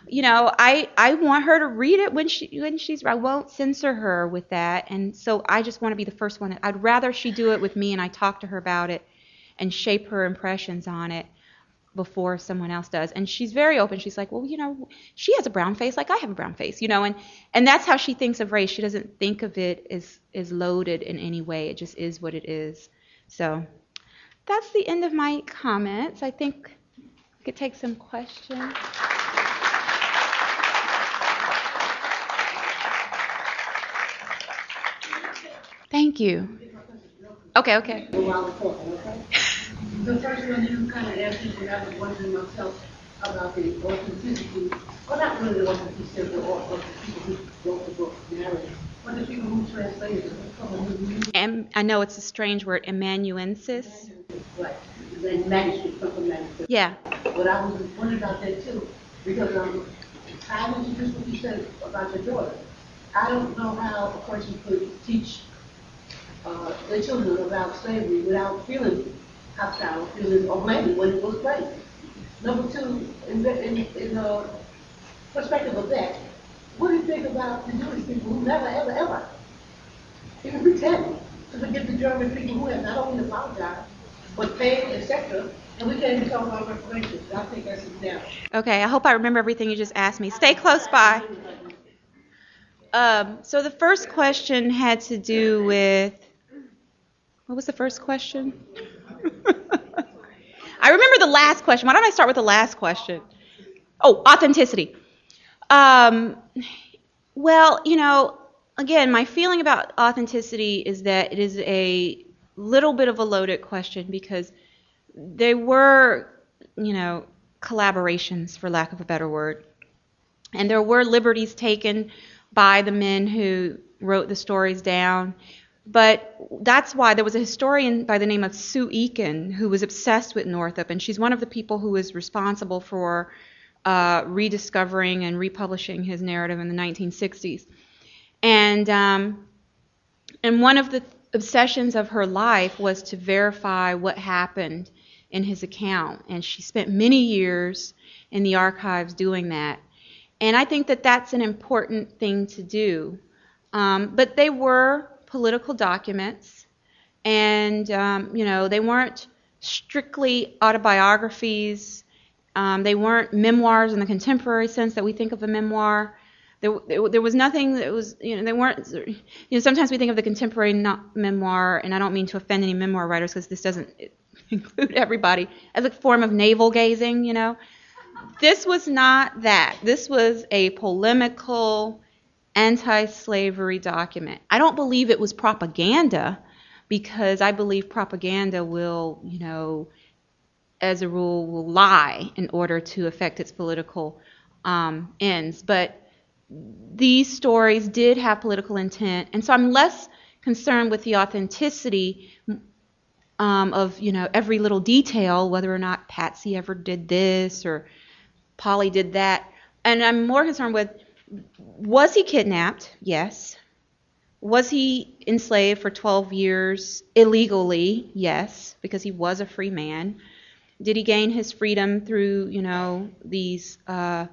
you know, I I want her to read it when she when she's I won't censor her with that, and so I just want to be the first one. I'd rather she do it with me and I talk to her about it and shape her impressions on it before someone else does. And she's very open. She's like, well, you know, she has a brown face like I have a brown face, you know, and and that's how she thinks of race. She doesn't think of it as is loaded in any way. It just is what it is. So that's the end of my comments. I think we could take some questions. Thank you. Okay, okay. The first one you kind of answered what I was wondering myself about the authenticity, well, not really the authenticity of the author, the people who wrote the book, narrative, but the people who translated it. Am, I know it's a strange word, amanuensis. Right, then manuscript, something manuscript. Yeah. But I was wondering about that too, because um, I introduced what you said about your daughter. I don't know how a person could teach uh, their children about slavery without feeling hostile feelings or blaming when it was blamed. Number two, in, in, in the perspective of that, what do you think about the Jewish people who never, ever, ever even pretend to forgive the German people who have not only apologized, but paid, etc., and we can't even talk about reparations. I think that's example. Okay, I hope I remember everything you just asked me. Stay close by. Um, so the first question had to do with what was the first question? I remember the last question. Why don't I start with the last question? Oh, authenticity. Um, well, you know, again, my feeling about authenticity is that it is a little bit of a loaded question because they were, you know, collaborations, for lack of a better word. And there were liberties taken by the men who wrote the stories down. But that's why there was a historian by the name of Sue Eakin who was obsessed with Northup, and she's one of the people who was responsible for uh, rediscovering and republishing his narrative in the 1960s. And um, and one of the obsessions of her life was to verify what happened in his account, and she spent many years in the archives doing that. And I think that that's an important thing to do. Um, but they were political documents, and um, you know they weren't strictly autobiographies. Um, they weren't memoirs in the contemporary sense that we think of a memoir. There, there, was nothing that was, you know, they weren't, you know, sometimes we think of the contemporary memoir, and I don't mean to offend any memoir writers because this doesn't include everybody, as a form of navel gazing, you know. This was not that. This was a polemical, anti slavery document. I don't believe it was propaganda because I believe propaganda will, you know, as a rule, will lie in order to affect its political um, ends. But these stories did have political intent, and so I'm less concerned with the authenticity um, of, you know, every little detail, whether or not Patsy ever did this or Polly did that. And I'm more concerned with was he kidnapped? Yes. Was he enslaved for 12 years illegally? Yes, because he was a free man. Did he gain his freedom through, you know, these uh,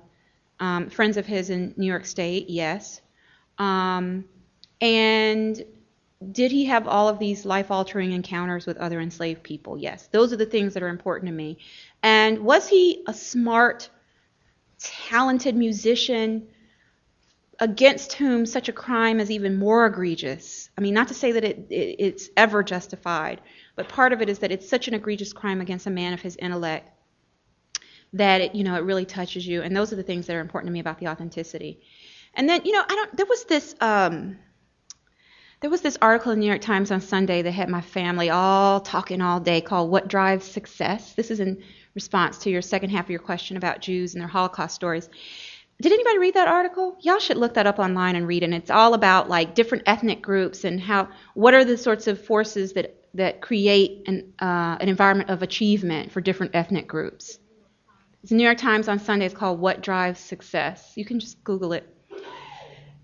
um, friends of his in New York State? Yes. Um, and did he have all of these life altering encounters with other enslaved people? Yes. Those are the things that are important to me. And was he a smart, talented musician? Against whom such a crime is even more egregious. I mean, not to say that it, it, it's ever justified, but part of it is that it's such an egregious crime against a man of his intellect that it, you know, it really touches you. And those are the things that are important to me about the authenticity. And then, you know, I don't. There was this. Um, there was this article in the New York Times on Sunday that had my family all talking all day called What Drives Success. This is in response to your second half of your question about Jews and their Holocaust stories. Did anybody read that article? Y'all should look that up online and read. And it's all about like different ethnic groups and how what are the sorts of forces that that create an uh, an environment of achievement for different ethnic groups. It's the New York Times on Sunday. It's called "What Drives Success." You can just Google it.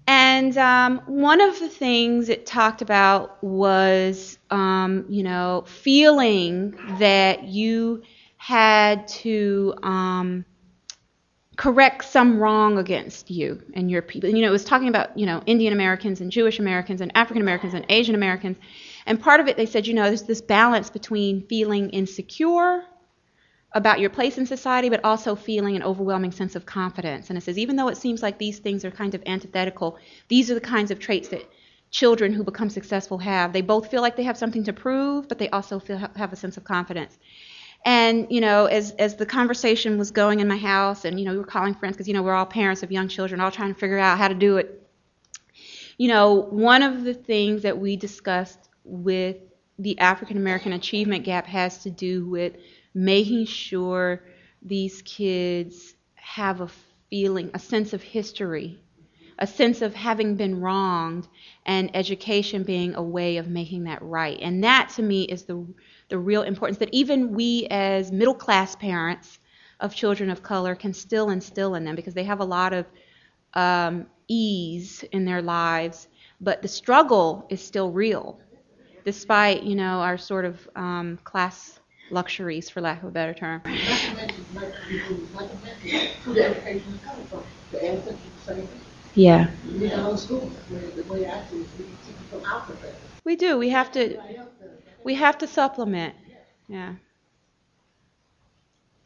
And um, one of the things it talked about was, um, you know, feeling that you had to um, correct some wrong against you and your people. You know, it was talking about, you know, Indian Americans and Jewish Americans and African Americans and Asian Americans. And part of it, they said, you know, there's this balance between feeling insecure about your place in society, but also feeling an overwhelming sense of confidence. And it says, even though it seems like these things are kind of antithetical, these are the kinds of traits that children who become successful have. They both feel like they have something to prove, but they also feel have a sense of confidence. And you know, as as the conversation was going in my house, and you know, we were calling friends because you know we're all parents of young children, all trying to figure out how to do it. You know, one of the things that we discussed with the African American achievement gap has to do with making sure these kids have a feeling, a sense of history, a sense of having been wronged, and education being a way of making that right. And that to me is the the real importance that even we as middle class parents of children of color can still instill in them because they have a lot of um, ease in their lives, but the struggle is still real, despite you know our sort of um, class luxuries, for lack of a better term. Yeah. We do. We have to. We have to supplement. Yeah.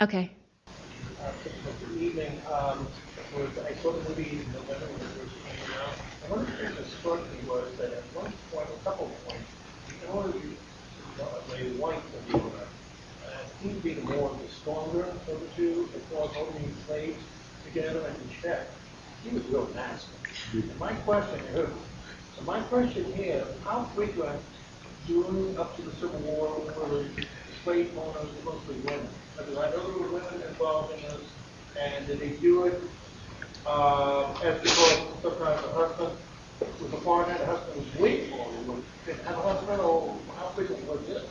Okay. Evening. When came out. One of the things that struck me was that at one point, a couple of points, to be the stronger of the two, slaves together and check. He was real nasty. And my question so my question here, how frequent during up to the Civil War were slave owners mostly women? Because I know there were women involved in this, and did they do it uh, as because sometimes the husband was a foreigner, the husband was weak, or would have a husband, or how frequent was this?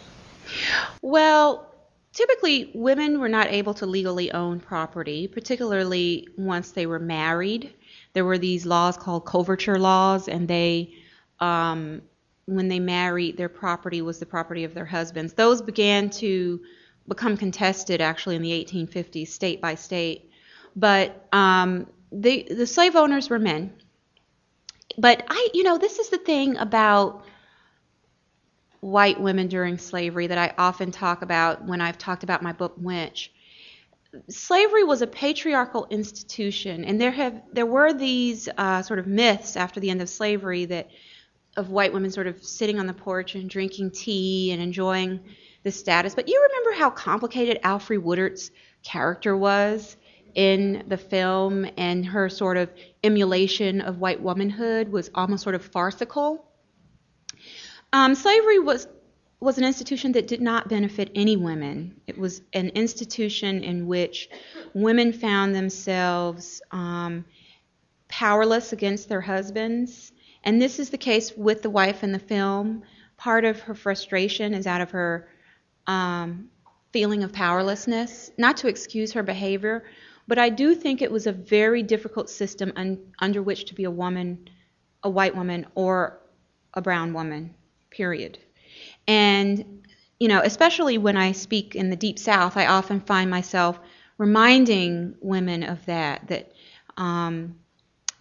Well, typically women were not able to legally own property, particularly once they were married. There were these laws called coverture laws, and they um, when they married, their property was the property of their husbands. Those began to become contested actually in the 1850s, state by state. But um, the the slave owners were men. But I, you know, this is the thing about white women during slavery that I often talk about when I've talked about my book Wench. Slavery was a patriarchal institution, and there have there were these uh, sort of myths after the end of slavery that of white women sort of sitting on the porch and drinking tea and enjoying the status. But you remember how complicated Alfre Woodard's character was in the film, and her sort of emulation of white womanhood was almost sort of farcical. Um, slavery was was an institution that did not benefit any women. It was an institution in which women found themselves um, powerless against their husbands and this is the case with the wife in the film. Part of her frustration is out of her um, feeling of powerlessness, not to excuse her behavior, but I do think it was a very difficult system un- under which to be a woman, a white woman, or a brown woman, period. And, you know, especially when I speak in the Deep South, I often find myself reminding women of that, that um,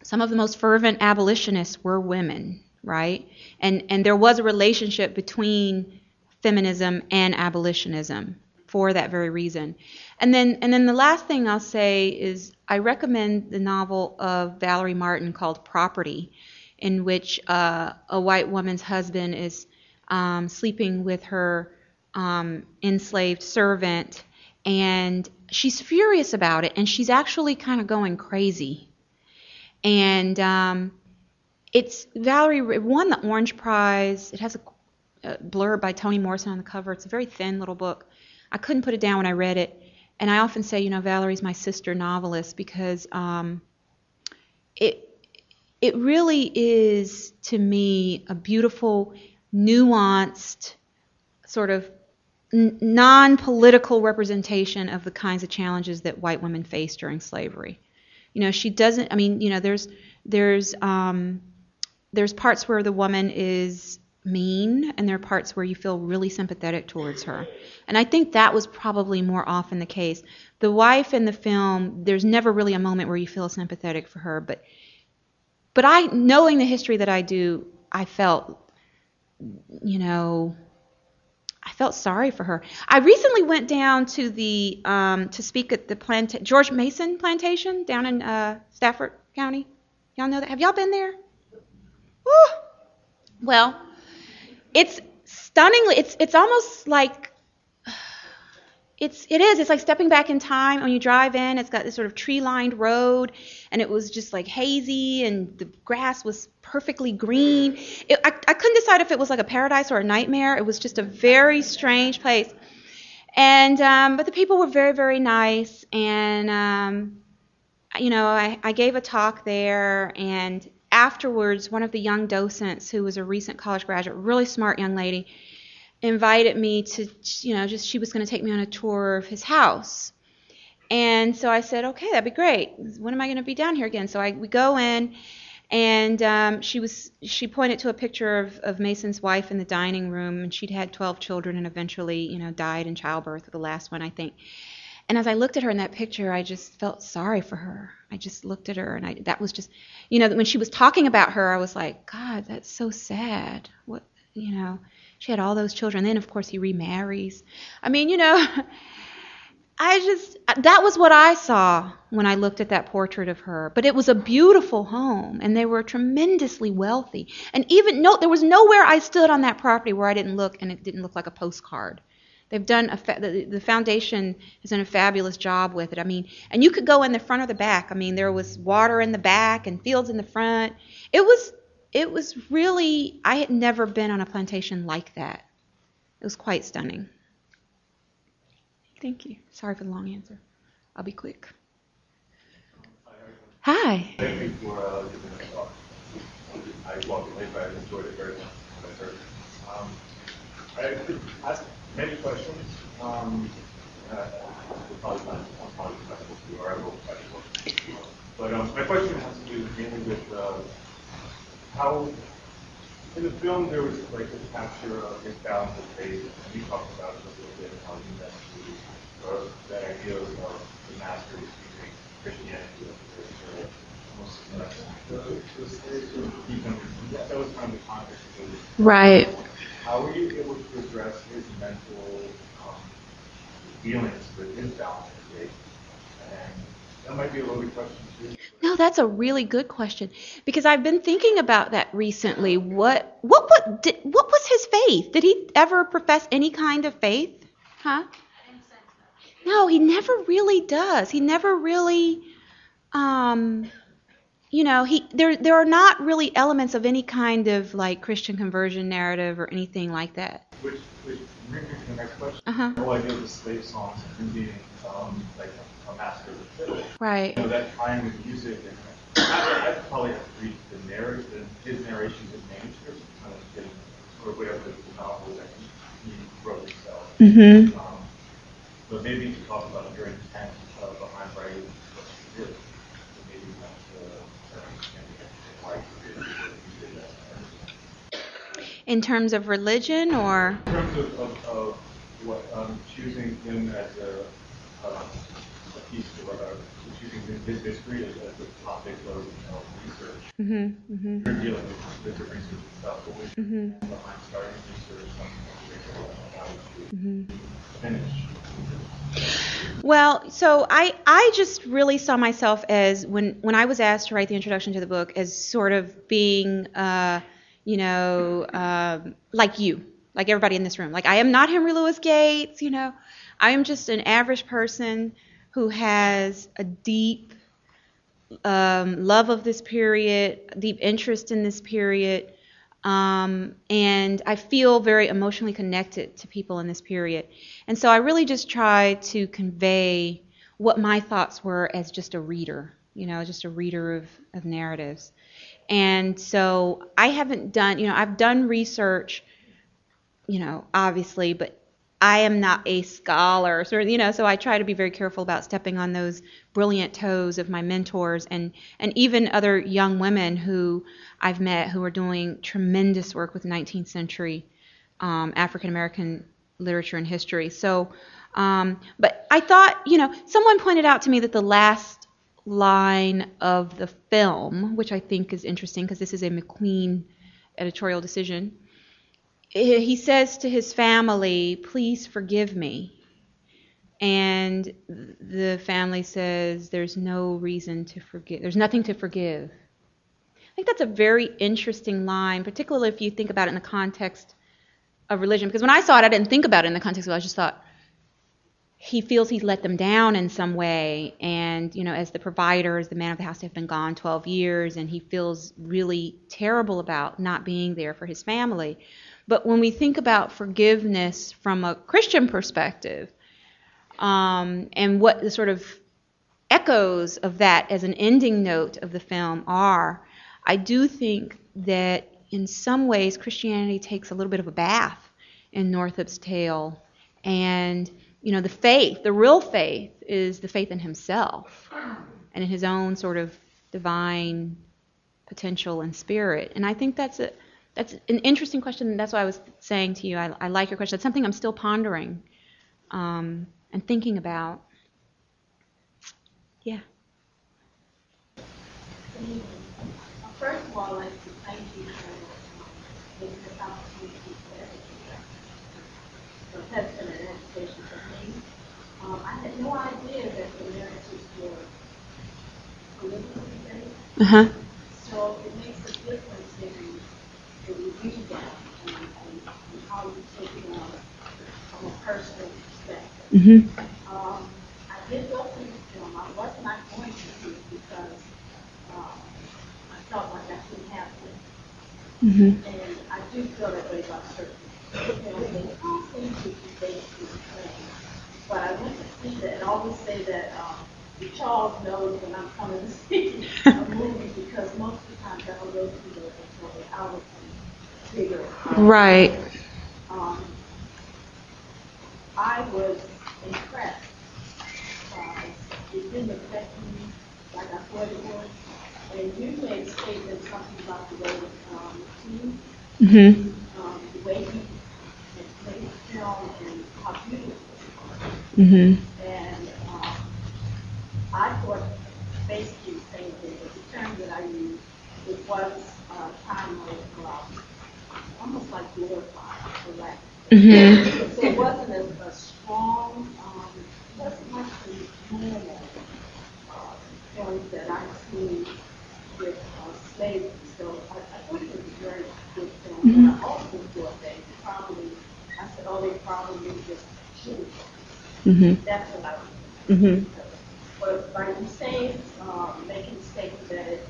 some of the most fervent abolitionists were women, right? And and there was a relationship between feminism and abolitionism for that very reason. And then and then the last thing I'll say is I recommend the novel of Valerie Martin called Property, in which uh, a white woman's husband is um, sleeping with her um, enslaved servant, and she's furious about it, and she's actually kind of going crazy and um, it's Valerie won the Orange Prize. It has a, a blurb by Toni Morrison on the cover. It's a very thin little book. I couldn't put it down when I read it, and I often say, you know, Valerie's my sister novelist because um, it it really is to me a beautiful, nuanced, sort of non-political representation of the kinds of challenges that white women faced during slavery. You know, she doesn't. I mean, you know, there's there's um, there's parts where the woman is mean, and there are parts where you feel really sympathetic towards her. And I think that was probably more often the case. The wife in the film, there's never really a moment where you feel sympathetic for her, but but I, knowing the history that I do, I felt, you know, I felt sorry for her. I recently went down to the um, to speak at the plant George Mason plantation down in uh, Stafford County. Y'all know that? Have y'all been there? Woo! Well, it's stunningly. It's it's almost like it's it is. It's like stepping back in time. When you drive in, it's got this sort of tree-lined road, and it was just like hazy, and the grass was perfectly green. It, I, I couldn't decide if it was like a paradise or a nightmare. It was just a very strange place. And um, but the people were very very nice, and um, you know I, I gave a talk there, and afterwards, one of the young docents who was a recent college graduate, really smart young lady invited me to, you know, just she was going to take me on a tour of his house. And so I said, okay, that'd be great. When am I going to be down here again? So I we go in, and um, she was she pointed to a picture of, of Mason's wife in the dining room, and she'd had 12 children and eventually, you know, died in childbirth, the last one, I think. And as I looked at her in that picture, I just felt sorry for her. I just looked at her, and I that was just, you know, when she was talking about her, I was like, God, that's so sad. What, you know. She had all those children. Then, of course, he remarries. I mean, you know, I just, that was what I saw when I looked at that portrait of her. But it was a beautiful home, and they were tremendously wealthy. And even, no, there was nowhere I stood on that property where I didn't look and it didn't look like a postcard. They've done a fa- the, the foundation has done a fabulous job with it. I mean, and you could go in the front or the back. I mean, there was water in the back and fields in the front. It was it was really, I had never been on a plantation like that. It was quite stunning. Thank you. Sorry for the long answer. I'll be quick. Hi. Thank you for uh, giving us talk. I walked away, but I enjoyed it very much. I heard. Um, I could ask many questions. Um, uh, probably not, probably will try But um, my question has to do mainly with uh, how in the film there was like this capture of imbalance of faith, and you talked about it a little bit, how you that that idea of the using Christianity as that was kind of the context of it. Right. How were you able to address his mental um, feelings with of faith? And that might be a loaded question too. No, that's a really good question because I've been thinking about that recently. What what what did, what was his faith? Did he ever profess any kind of faith? Huh? No, he never really does. He never really um you know, he there there are not really elements of any kind of like Christian conversion narrative or anything like that. Which which brings me to the next question. Uh-huh. The whole idea of the slave songs and being um, like a, a master of the fiddle. Right. You know, that time with music and I, probably have to read the narrative, his narrations in manuscripts, kind of getting or whatever the novel that he, he wrote himself. Mhm. Um, but maybe you could talk about your intent uh, behind writing what you did. So maybe not uh, why you did what you did that. In terms of religion or In terms of, of, of what, um, choosing him as a, uh, a piece of, uh, choosing his history as, as a topic of, of research. mhm mhm You're dealing with, with the research stuff, but Mhm. behind starting research, something how to mhm finish. Well, so I I just really saw myself as when when I was asked to write the introduction to the book as sort of being uh, you know um, like you, like everybody in this room. Like I am not Henry Louis Gates, you know. I am just an average person who has a deep um, love of this period, deep interest in this period, um, and I feel very emotionally connected to people in this period. And so I really just try to convey what my thoughts were as just a reader, you know, just a reader of, of narratives. And so I haven't done, you know, I've done research, you know, obviously, but I am not a scholar, so you know, so I try to be very careful about stepping on those brilliant toes of my mentors and and even other young women who I've met who are doing tremendous work with 19th century um, African American literature and history. So, um, but I thought, you know, someone pointed out to me that the last line of the film, which I think is interesting because this is a McQueen editorial decision he says to his family, Please forgive me. And the family says, There's no reason to forgive. There's nothing to forgive. I think that's a very interesting line, particularly if you think about it in the context of religion. Because when I saw it, I didn't think about it in the context of it. I just thought, he feels he's let them down in some way. And, you know, as the provider, as the man of the house, they've been gone 12 years, and he feels really terrible about not being there for his family. But when we think about forgiveness from a Christian perspective, um, and what the sort of echoes of that as an ending note of the film are, I do think that in some ways Christianity takes a little bit of a bath in Northup's tale. And, you know, the faith, the real faith, is the faith in himself and in his own sort of divine potential and spirit. And I think that's a that's an interesting question. That's why I was saying to you, I, I like your question. It's something I'm still pondering um, and thinking about. Yeah. First of all, I'd like to thank you for this opportunity to educate So that's been an education for me. Um, I had no idea that the narratives were politically based. Uh-huh. So it makes a difference in that you read that and, and, and how you take it on from a personal perspective. Mm-hmm. Um, I did go through the film. I was not going to see it because um, I felt like I couldn't have it. Mm-hmm. And I do feel that way about certain films. They all seem to be based the same. But I went to see that and always say that um, Charles knows when I'm coming to see a movie because most of the times I don't go to the until the bigger. Right. Um, I was impressed. Uh, it didn't affect me like I thought it would. And you made a statement something about the way um, team, mm-hmm. um, the way he made the film and how beautiful it Mm-hmm. Uh, time of almost. So it wasn't a, a strong, um, it wasn't like the normal uh, films that I've seen with uh, slavery. So I, I thought it was a very good film. Mm-hmm. And I also thought that probably, I said, oh, they probably just shooting. Mm-hmm. That's what I was Mm-hmm. But by you saying, um, making the statement that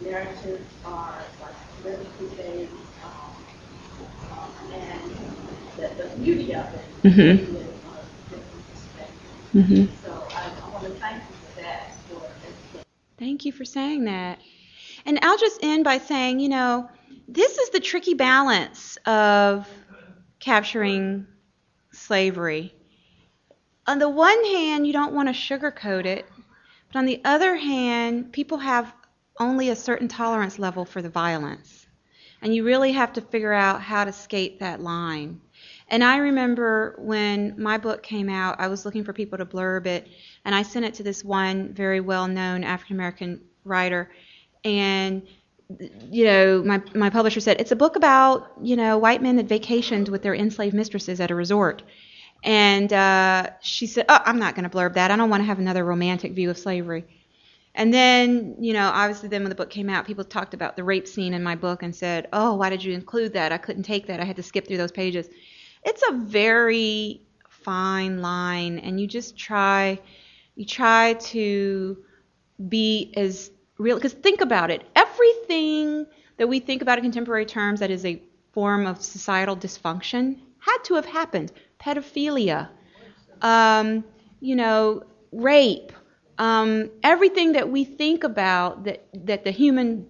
narratives are like politically based, and the, the beauty of it mm-hmm. is a different perspective. Mm-hmm. So I, I want to thank you for that. For thank you for saying that. And I'll just end by saying, you know, this is the tricky balance of capturing slavery. On the one hand, you don't want to sugarcoat it, but on the other hand, people have only a certain tolerance level for the violence. And you really have to figure out how to skate that line. And I remember when my book came out, I was looking for people to blurb it, and I sent it to this one very well known African American writer. And you know, my, my publisher said, it's a book about, you know, white men that vacationed with their enslaved mistresses at a resort. And uh, she said, oh, I'm not going to blurb that. I don't want to have another romantic view of slavery. And then, you know, obviously, then when the book came out, people talked about the rape scene in my book and said, "Oh, why did you include that? I couldn't take that. I had to skip through those pages." It's a very fine line, and you just try, you try to be as real. Because think about it, everything that we think about in contemporary terms that is a form of societal dysfunction had to have happened. Pedophilia, um, you know, rape um, everything that we think about that, that the human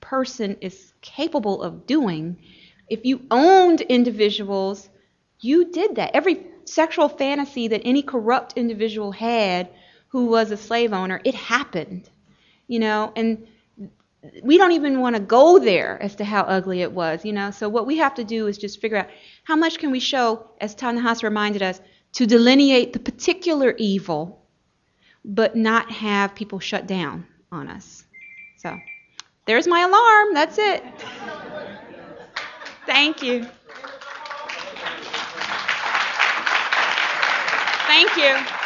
person is capable of doing, if you owned individuals, you did that. Every sexual fantasy that any corrupt individual had who was a slave owner, it happened. You know, and we don't even want to go there as to how ugly it was, you know. So what we have to do is just figure out how much can we show, as Ta-Nehisi reminded us, to delineate the particular evil, but not have people shut down on us. So there's my alarm. That's it. Thank you. Thank you.